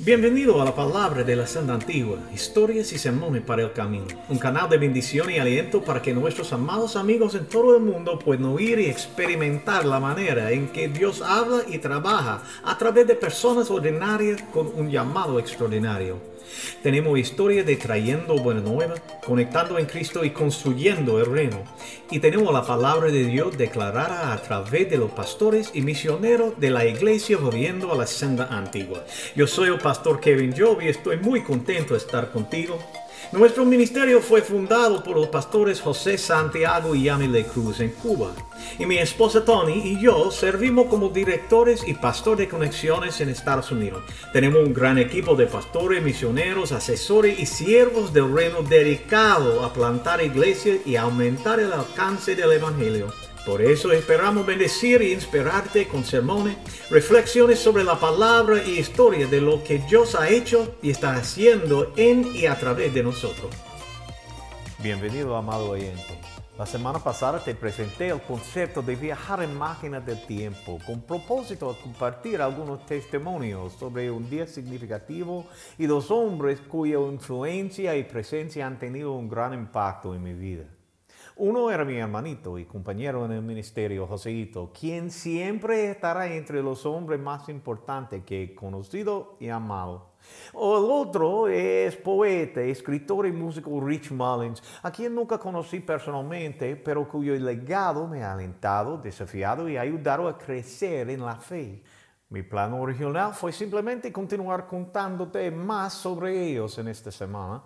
Bienvenido a la palabra de la Senda Antigua, historias y sermones para el camino, un canal de bendición y aliento para que nuestros amados amigos en todo el mundo puedan oír y experimentar la manera en que Dios habla y trabaja a través de personas ordinarias con un llamado extraordinario. Tenemos historia de trayendo buena nueva, conectando en Cristo y construyendo el reino. Y tenemos la palabra de Dios declarada a través de los pastores y misioneros de la iglesia volviendo a la senda antigua. Yo soy el pastor Kevin Job y estoy muy contento de estar contigo nuestro ministerio fue fundado por los pastores José Santiago y Yamile Cruz en Cuba. Y mi esposa Tony y yo servimos como directores y pastores de conexiones en Estados Unidos. Tenemos un gran equipo de pastores, misioneros, asesores y siervos del reino dedicado a plantar iglesias y aumentar el alcance del Evangelio. Por eso esperamos bendecir e inspirarte con sermones, reflexiones sobre la palabra y historia de lo que Dios ha hecho y está haciendo en y a través de nosotros. Bienvenido, amado oyente. La semana pasada te presenté el concepto de viajar en máquinas del tiempo con propósito de compartir algunos testimonios sobre un día significativo y dos hombres cuya influencia y presencia han tenido un gran impacto en mi vida. Uno era mi hermanito y compañero en el ministerio, Joseito, quien siempre estará entre los hombres más importantes que he conocido y amado. O el otro es poeta, escritor y músico Rich Mullins, a quien nunca conocí personalmente, pero cuyo legado me ha alentado, desafiado y ayudado a crecer en la fe. Mi plan original fue simplemente continuar contándote más sobre ellos en esta semana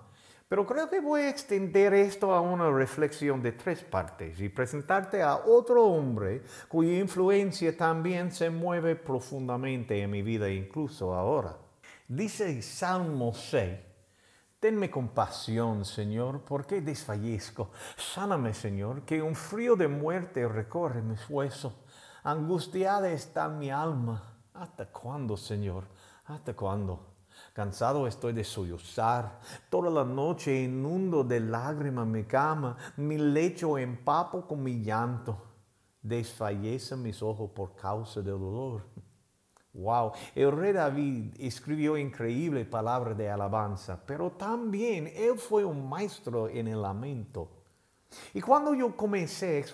pero creo que voy a extender esto a una reflexión de tres partes y presentarte a otro hombre cuya influencia también se mueve profundamente en mi vida, incluso ahora. Dice Salmo 6, Tenme compasión, Señor, porque desfallezco. Sáname, Señor, que un frío de muerte recorre mis huesos. Angustiada está mi alma. ¿Hasta cuándo, Señor? ¿Hasta cuándo? Cansado estoy de sollozar. Toda la noche inundo de lágrimas mi cama, mi lecho empapo con mi llanto. Desfallecen mis ojos por causa del dolor. Wow, el rey David escribió increíble palabra de alabanza, pero también él fue un maestro en el lamento. Y cuando yo comencé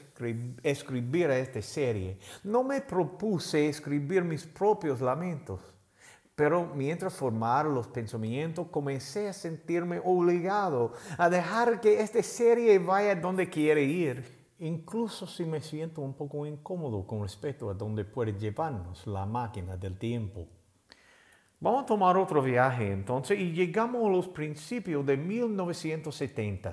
a escribir esta serie, no me propuse escribir mis propios lamentos pero mientras formaba los pensamientos, comencé a sentirme obligado a dejar que esta serie vaya donde quiere ir, incluso si me siento un poco incómodo con respecto a dónde puede llevarnos la máquina del tiempo. Vamos a tomar otro viaje entonces y llegamos a los principios de 1970.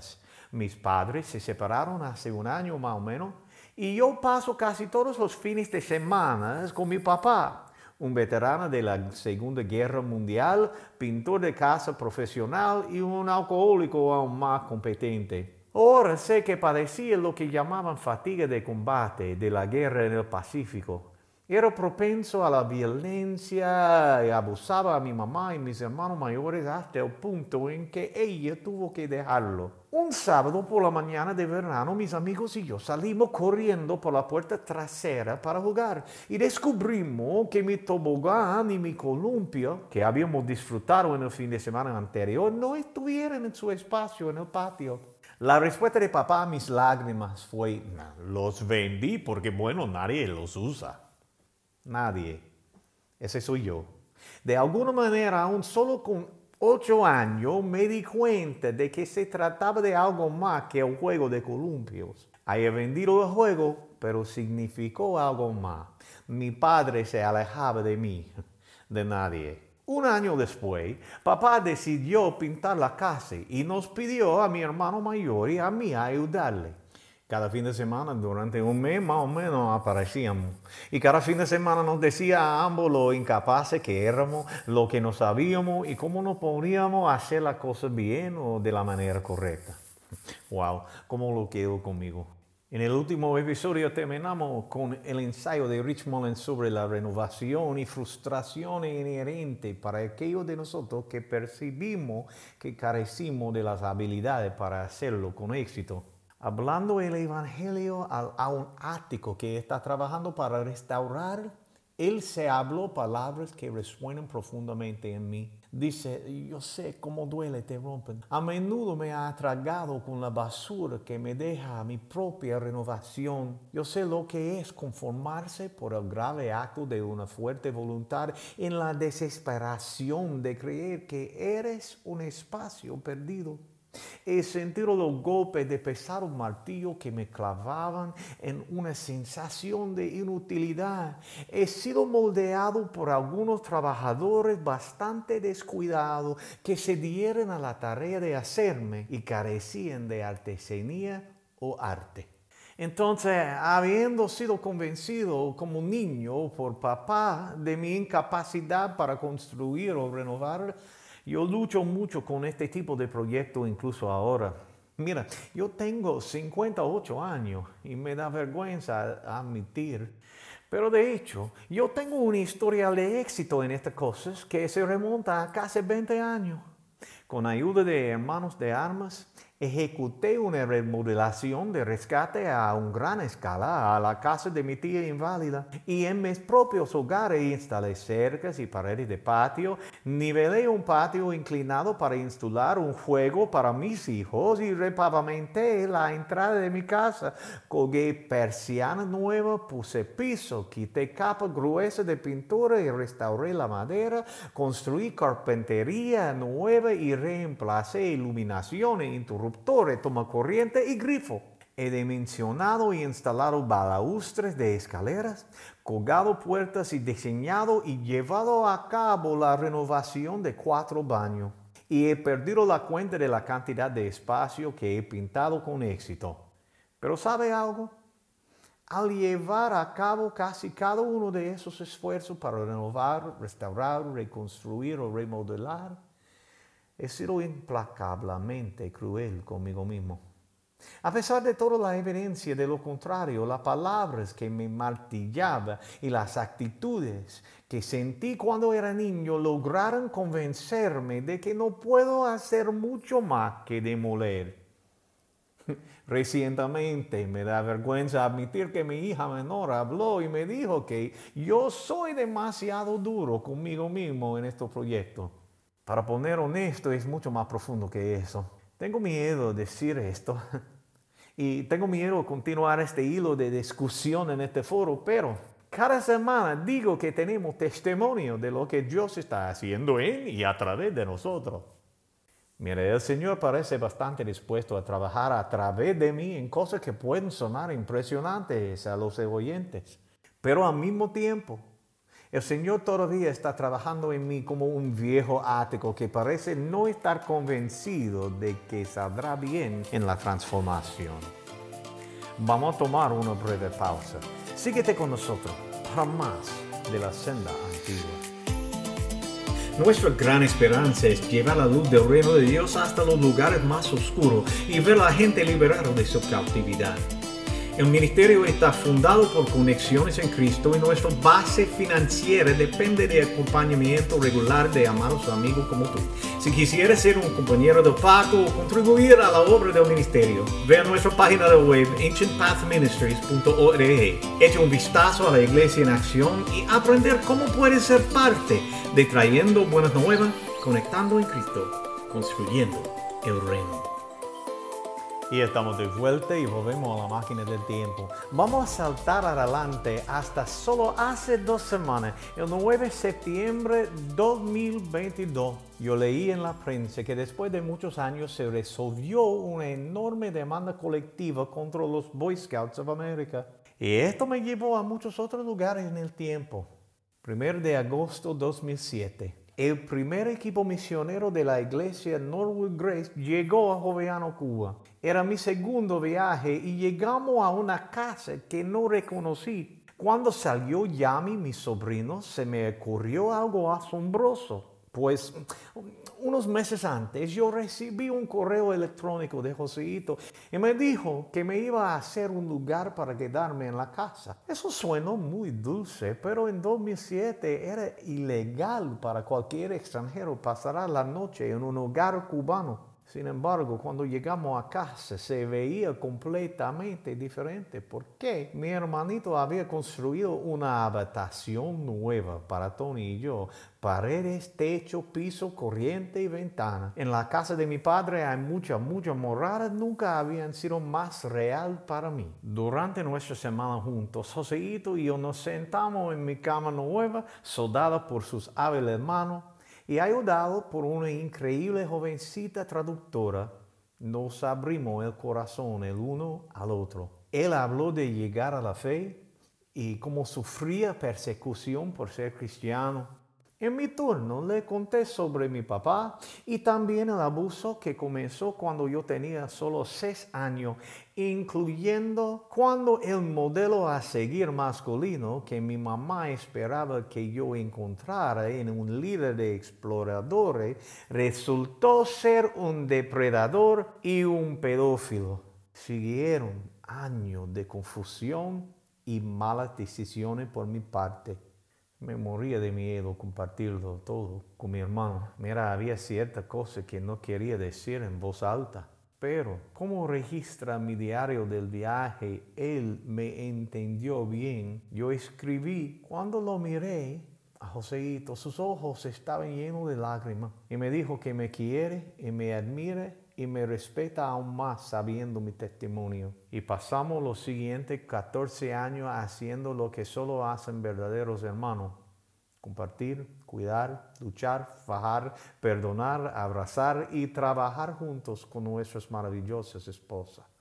Mis padres se separaron hace un año más o menos y yo paso casi todos los fines de semana con mi papá un veterano de la Segunda Guerra Mundial, pintor de casa profesional y un alcohólico aún más competente. Ahora sé que padecía lo que llamaban fatiga de combate de la guerra en el Pacífico era propenso a la violencia y abusaba a mi mamá y mis hermanos mayores hasta el punto en que ella tuvo que dejarlo. Un sábado por la mañana de verano mis amigos y yo salimos corriendo por la puerta trasera para jugar y descubrimos que mi tobogán y mi columpio, que habíamos disfrutado en el fin de semana anterior, no estuvieran en su espacio en el patio. La respuesta de papá a mis lágrimas fue, los vendí porque bueno, nadie los usa. Nadie. Ese soy yo. De alguna manera, aún solo con ocho años, me di cuenta de que se trataba de algo más que un juego de columpios. Había vendido el juego, pero significó algo más. Mi padre se alejaba de mí, de nadie. Un año después, papá decidió pintar la casa y nos pidió a mi hermano mayor y a mí ayudarle. Cada fin de semana, durante un mes más o menos, aparecíamos. Y cada fin de semana nos decía a ambos lo incapaces que éramos, lo que no sabíamos y cómo nos podríamos hacer las cosas bien o de la manera correcta. Wow, cómo lo quedó conmigo. En el último episodio terminamos con el ensayo de Rich Mullins sobre la renovación y frustración inherente para aquellos de nosotros que percibimos que carecimos de las habilidades para hacerlo con éxito hablando el Evangelio a, un ático que está trabajando para restaurar Él se habló palabras que resuenan profundamente en mí. Dice, yo sé cómo duele, te rompen. A menudo me ha tragado con la basura que me deja mi propia renovación. Yo sé lo que es conformarse por el grave acto de una fuerte voluntad en la desesperación de creer que eres un espacio perdido. He sentido los golpes de pesado martillo que me clavaban en una sensación de inutilidad. He sido moldeado por algunos trabajadores bastante descuidados que se dieron a la tarea de hacerme y carecían de artesanía o arte. Entonces, habiendo sido convencido como niño por papá de mi incapacidad para construir o renovar, yo lucho mucho con este tipo de proyecto incluso ahora. Mira, yo tengo 58 años y me da vergüenza admitir, pero de hecho, yo tengo una historia de éxito en estas cosas que se remonta a casi 20 años. Con ayuda de hermanos de armas, ejecuté una remodelación de rescate a una gran escala a la casa de mi tía inválida y en mis propios hogares instalé cercas y paredes de patio, nivelé un patio inclinado para instalar un juego para mis hijos y repavimenté la entrada de mi casa, colgué persiana nueva, puse piso, quité capa gruesa de pintura y restauré la madera, construí carpintería nueva y reemplacé iluminación e toma corriente y grifo. He dimensionado y instalado balaustres de escaleras, colgado puertas y diseñado y llevado a cabo la renovación de cuatro baños. Y he perdido la cuenta de la cantidad de espacio que he pintado con éxito. Pero ¿sabe algo? Al llevar a cabo casi cada uno de esos esfuerzos para renovar, restaurar, reconstruir o remodelar, he sido implacablemente cruel conmigo mismo. A pesar de toda la evidencia de lo contrario, las palabras que me martillaba y las actitudes que sentí cuando era niño lograron convencerme de que no puedo hacer mucho más que demoler. Recientemente me da vergüenza admitir que mi hija menor habló y me dijo que yo soy demasiado duro conmigo mismo en este proyecto. Para poner honesto, es mucho más profundo que eso. Tengo miedo de decir esto y tengo miedo de continuar este hilo de discusión en este foro, pero cada semana digo que tenemos testimonio de lo que Dios está haciendo en y a través de nosotros. Mire, el Señor parece bastante dispuesto a trabajar a través de mí en cosas que pueden sonar impresionantes a los oyentes, pero al mismo tiempo el Señor todavía está trabajando en mí como un viejo ático que parece no estar convencido de que saldrá bien en la transformación. Vamos a tomar una breve pausa. Síguete con nosotros para de la senda antigua. Nuestra gran esperanza es llevar la luz del reino de Dios hasta los lugares más oscuros y ver a la gente liberada de su cautividad. El ministerio está fundado por conexiones en Cristo y nuestra base financiera depende de acompañamiento regular de amados amigos como tú. Si quisieras ser un compañero de pacto o contribuir a la obra del ministerio, ve a nuestra página de web ancientpathministries.org. Echa un vistazo a la iglesia en acción y aprender cómo puedes ser parte de trayendo buenas nuevas, conectando en Cristo, construyendo el reino. Y estamos de vuelta y volvemos a la máquina del tiempo. Vamos a saltar adelante hasta solo hace dos semanas, el 9 de septiembre 2022. Yo leí en la prensa que después de muchos años se resolvió una enorme demanda colectiva contra los Boy Scouts of America. Y esto me llevó a muchos otros lugares en el tiempo. 1 de agosto 2007 el primer equipo misionero de la iglesia Norwood Grace llegó a Joveano, Cuba. Era mi segundo viaje y llegamos a una casa que no reconocí. Cuando salió Yami, mi sobrino, se me ocurrió algo asombroso. Pues unos meses antes yo recibí un correo electrónico de Joseito y me dijo que me iba a hacer un lugar para quedarme en la casa. Eso suena muy dulce, pero en 2007 era ilegal para cualquier extranjero pasar la noche en un hogar cubano. Sin embargo, cuando llegamos a casa se veía completamente diferente porque mi hermanito había construido una habitación nueva para Tony y yo. Paredes, techo, piso, corriente y ventana. En la casa de mi padre hay mucha, mucha morada. Nunca habían sido más real para mí. Durante nuestra semana juntos, Joseito y yo nos sentamos en mi cama nueva, soldada por sus hábiles manos y ayudado por una increíble jovencita traductora, nos abrimos el corazón el uno al otro. Él habló de llegar a la fe y cómo sufría persecución por ser cristiano en mi turno le conté sobre mi papá y también el abuso que comenzó cuando yo tenía solo seis años, incluyendo cuando el modelo a seguir masculino que mi mamá esperaba que yo encontrara en un líder de exploradores resultó ser un depredador y un pedófilo. Siguieron años de confusión y malas decisiones por mi parte. Me moría de miedo compartirlo todo con mi hermano. Mira, había ciertas cosas que no quería decir en voz alta. Pero, como registra mi diario del viaje, él me entendió bien. Yo escribí, cuando lo miré a Joséito, sus ojos estaban llenos de lágrimas. Y me dijo que me quiere y me admira y me respeta aún más sabiendo mi testimonio. Y pasamos los siguientes 14 años haciendo lo que solo hacen verdaderos hermanos. Compartir, cuidar, luchar, fajar, perdonar, abrazar y trabajar juntos con nuestras maravillosas esposas.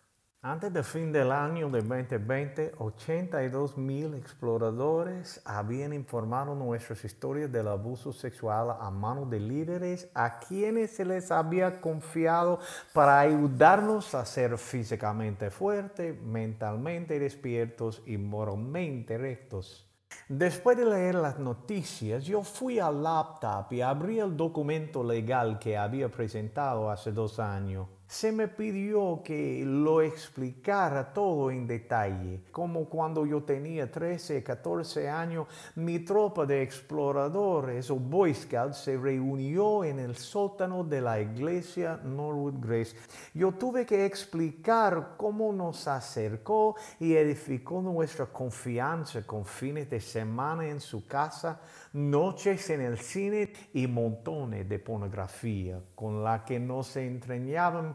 Antes del fin del año de 2020, 82 mil exploradores habían informado nuestras historias del abuso sexual a manos de líderes a quienes se les había confiado para ayudarnos a ser físicamente fuertes, mentalmente despiertos y moralmente rectos. Después de leer las noticias, yo fui al laptop y abrí el documento legal que había presentado hace dos años se me pidió que lo explicara todo en detalle, como cuando yo tenía 13, 14 años, mi tropa de exploradores o Boy Scouts se reunió en el sótano de la iglesia Norwood Grace. Yo tuve que explicar cómo nos acercó y edificó nuestra confianza con fines de semana en su casa noches en el cine y montones de pornografía con la que nos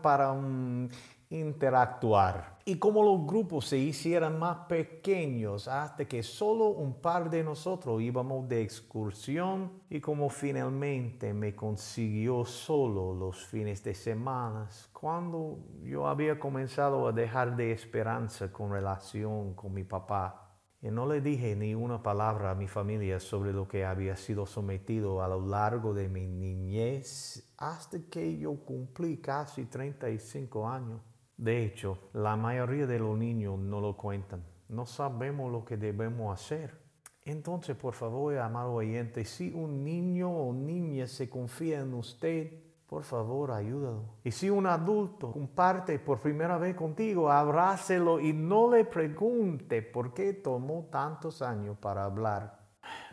para interactuar. Y como los grupos se hicieran más pequeños hasta que solo un par de nosotros íbamos de excursión y como finalmente me consiguió solo los fines de semana cuando yo había comenzado a dejar de esperanza con relación con mi papá. Y no le dije ni una palabra a mi familia sobre lo que había sido sometido a lo largo de mi niñez hasta que yo cumplí casi 35 años. De hecho, la mayoría de los niños no lo cuentan. No sabemos lo que debemos hacer. Entonces, por favor, amado oyente, si un niño o niña se confía en usted, por favor, ayúdalo. Y si un adulto comparte por primera vez contigo, abrácelo y no le pregunte por qué tomó tantos años para hablar.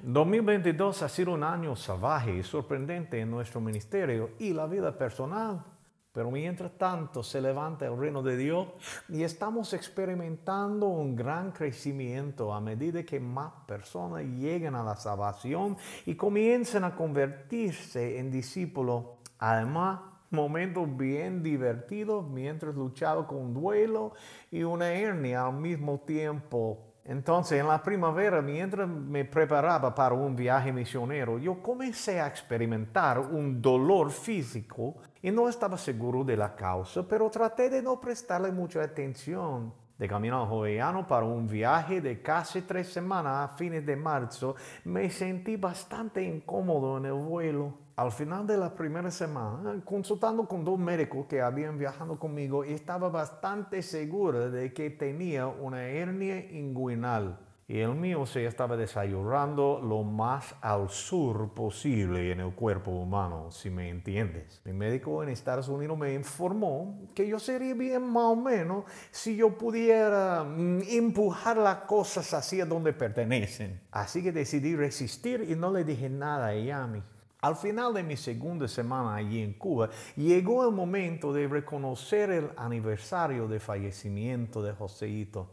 2022 ha sido un año salvaje y sorprendente en nuestro ministerio y la vida personal. Pero mientras tanto se levanta el reino de Dios y estamos experimentando un gran crecimiento a medida que más personas llegan a la salvación y comienzan a convertirse en discípulos Además, momentos bien divertidos mientras luchaba con un duelo y una hernia al mismo tiempo. Entonces, en la primavera, mientras me preparaba para un viaje misionero, yo comencé a experimentar un dolor físico y no estaba seguro de la causa, pero traté de no prestarle mucha atención. De camino a Joveano para un viaje de casi tres semanas a fines de marzo, me sentí bastante incómodo en el vuelo al final de la primera semana, consultando con dos médicos que habían viajado conmigo, estaba bastante segura de que tenía una hernia inguinal. Y el mío se estaba desarrollando lo más al sur posible en el cuerpo humano, si me entiendes. Mi médico en Estados Unidos me informó que yo sería bien más o menos si yo pudiera mm, empujar las cosas hacia donde pertenecen. Así que decidí resistir y no le dije nada a Yami. Al final de mi segunda semana allí en Cuba, llegó el momento de reconocer el aniversario de fallecimiento de Joseito.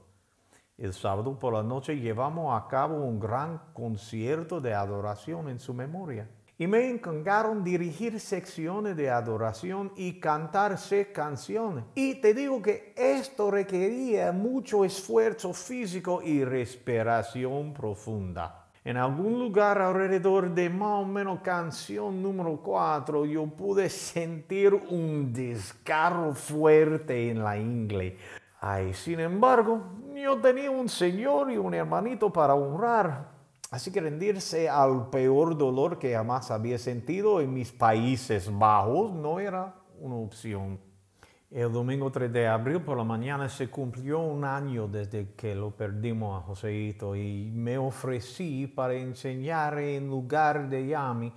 El sábado por la noche llevamos a cabo un gran concierto de adoración en su memoria. Y me encargaron dirigir secciones de adoración y cantarse canciones. Y te digo que esto requería mucho esfuerzo físico y respiración profunda. En algún lugar alrededor de más o menos canción número 4 yo pude sentir un descarro fuerte en la ingle. Ay, sin embargo, yo tenía un señor y un hermanito para honrar. Así que rendirse al peor dolor que jamás había sentido en mis Países Bajos no era una opción. El domingo 3 de abril por la mañana se cumplió un año desde que lo perdimos a Joseito y me ofrecí para enseñar en lugar de Yami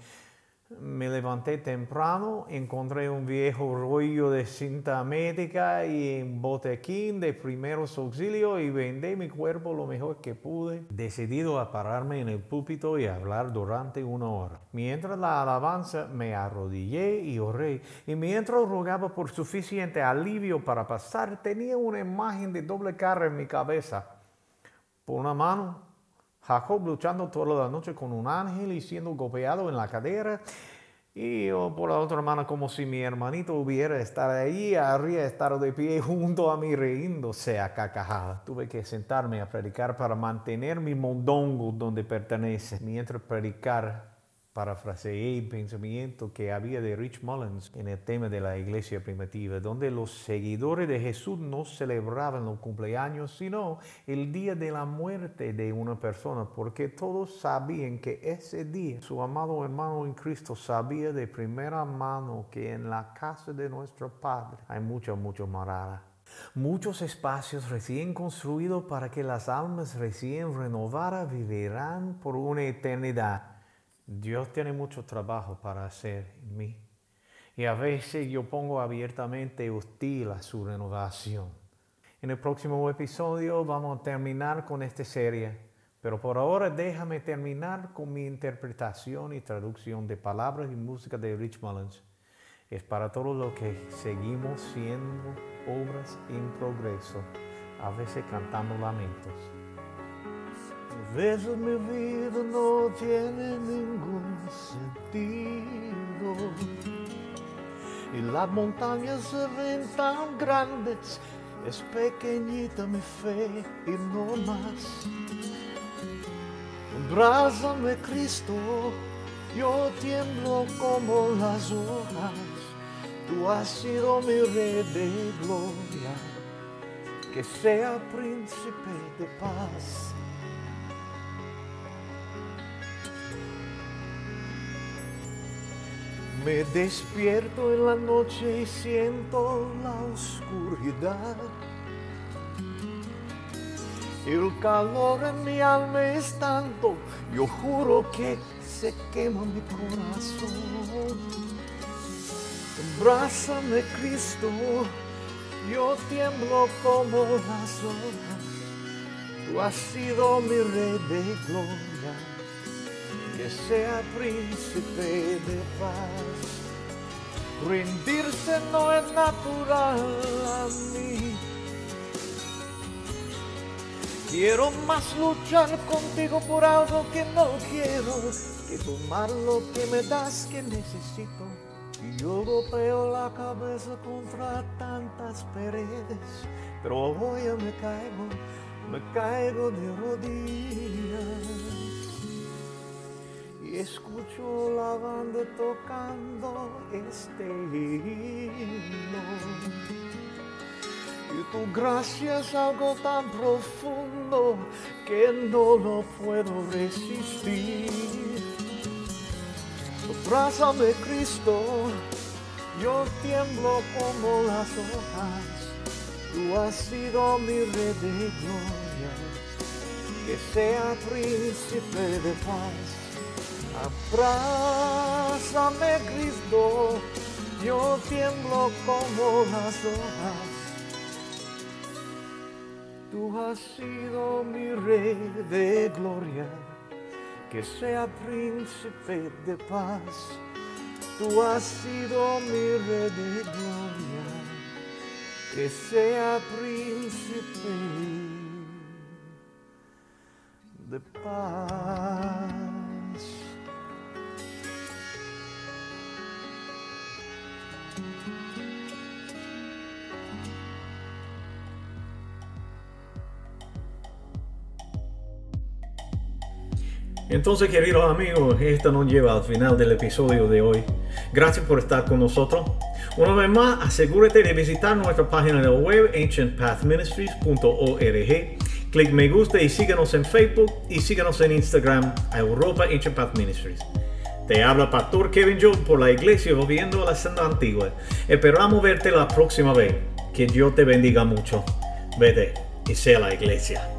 me levanté temprano, encontré un viejo rollo de cinta médica y un botequín de primeros auxilios y vendé mi cuerpo lo mejor que pude, decidido a pararme en el púlpito y hablar durante una hora. Mientras la alabanza me arrodillé y oré, y mientras rogaba por suficiente alivio para pasar, tenía una imagen de doble cara en mi cabeza. Por una mano Jacob luchando toda la noche con un ángel y siendo golpeado en la cadera. Y yo por la otra mano como si mi hermanito hubiera estado ahí, habría estado de pie junto a mí riéndose a cacajada. Tuve que sentarme a predicar para mantener mi mondongo donde pertenece. Mientras predicar parafraseé el pensamiento que había de Rich Mullins en el tema de la iglesia primitiva, donde los seguidores de Jesús no celebraban los cumpleaños, sino el día de la muerte de una persona, porque todos sabían que ese día su amado hermano en Cristo sabía de primera mano que en la casa de nuestro Padre hay mucha, mucha morada. Muchos espacios recién construidos para que las almas recién renovadas vivirán por una eternidad Dios tiene mucho trabajo para hacer en mí. Y a veces yo pongo abiertamente hostil a su renovación. En el próximo episodio vamos a terminar con esta serie, pero por ahora déjame terminar con mi interpretación y traducción de palabras y música de Rich Mullins. Es para todos los que seguimos siendo obras en progreso, a veces cantando lamentos veces mi vida no tiene ningún sentido. Y las montañas se ven tan grandes, es pequeñita mi fe y no más. Abrázame Cristo, yo tiemblo como las hojas, tú has sido mi rey de gloria, que sea príncipe de paz. Me despierto en la noche y siento la oscuridad. El calor en mi alma es tanto, yo juro que se quema mi corazón. Abrázame Cristo, yo tiemblo como las hojas. Tú has sido mi rey de gloria que sea príncipe de paz. Rendirse no es natural a mí. Quiero más luchar contigo por algo que no quiero que tomar lo que me das que necesito. Y yo golpeo la cabeza contra tantas paredes, pero hoy me caigo, me caigo de rodillas escucho la banda tocando este himno. Y tu gracia es algo tan profundo que no lo puedo resistir. Abrázame Cristo, yo tiemblo como las hojas. Tú has sido mi rey de gloria, que sea príncipe de paz Abrázame Cristo, yo tiemblo como las hojas. Tú has sido mi rey de gloria, que sea príncipe de paz. Tú has sido mi rey de gloria, que sea príncipe de paz. Entonces, queridos amigos, esto nos lleva al final del episodio de hoy. Gracias por estar con nosotros. Una vez más, asegúrate de visitar nuestra página de web ancientpathministries.org. Clic me gusta y síguenos en Facebook y síguenos en Instagram a Europa Ancient Path Ministries. Te habla Pastor Kevin Job por la iglesia volviendo a la senda antigua. Esperamos verte la próxima vez. Que Dios te bendiga mucho. Vete y sea la iglesia.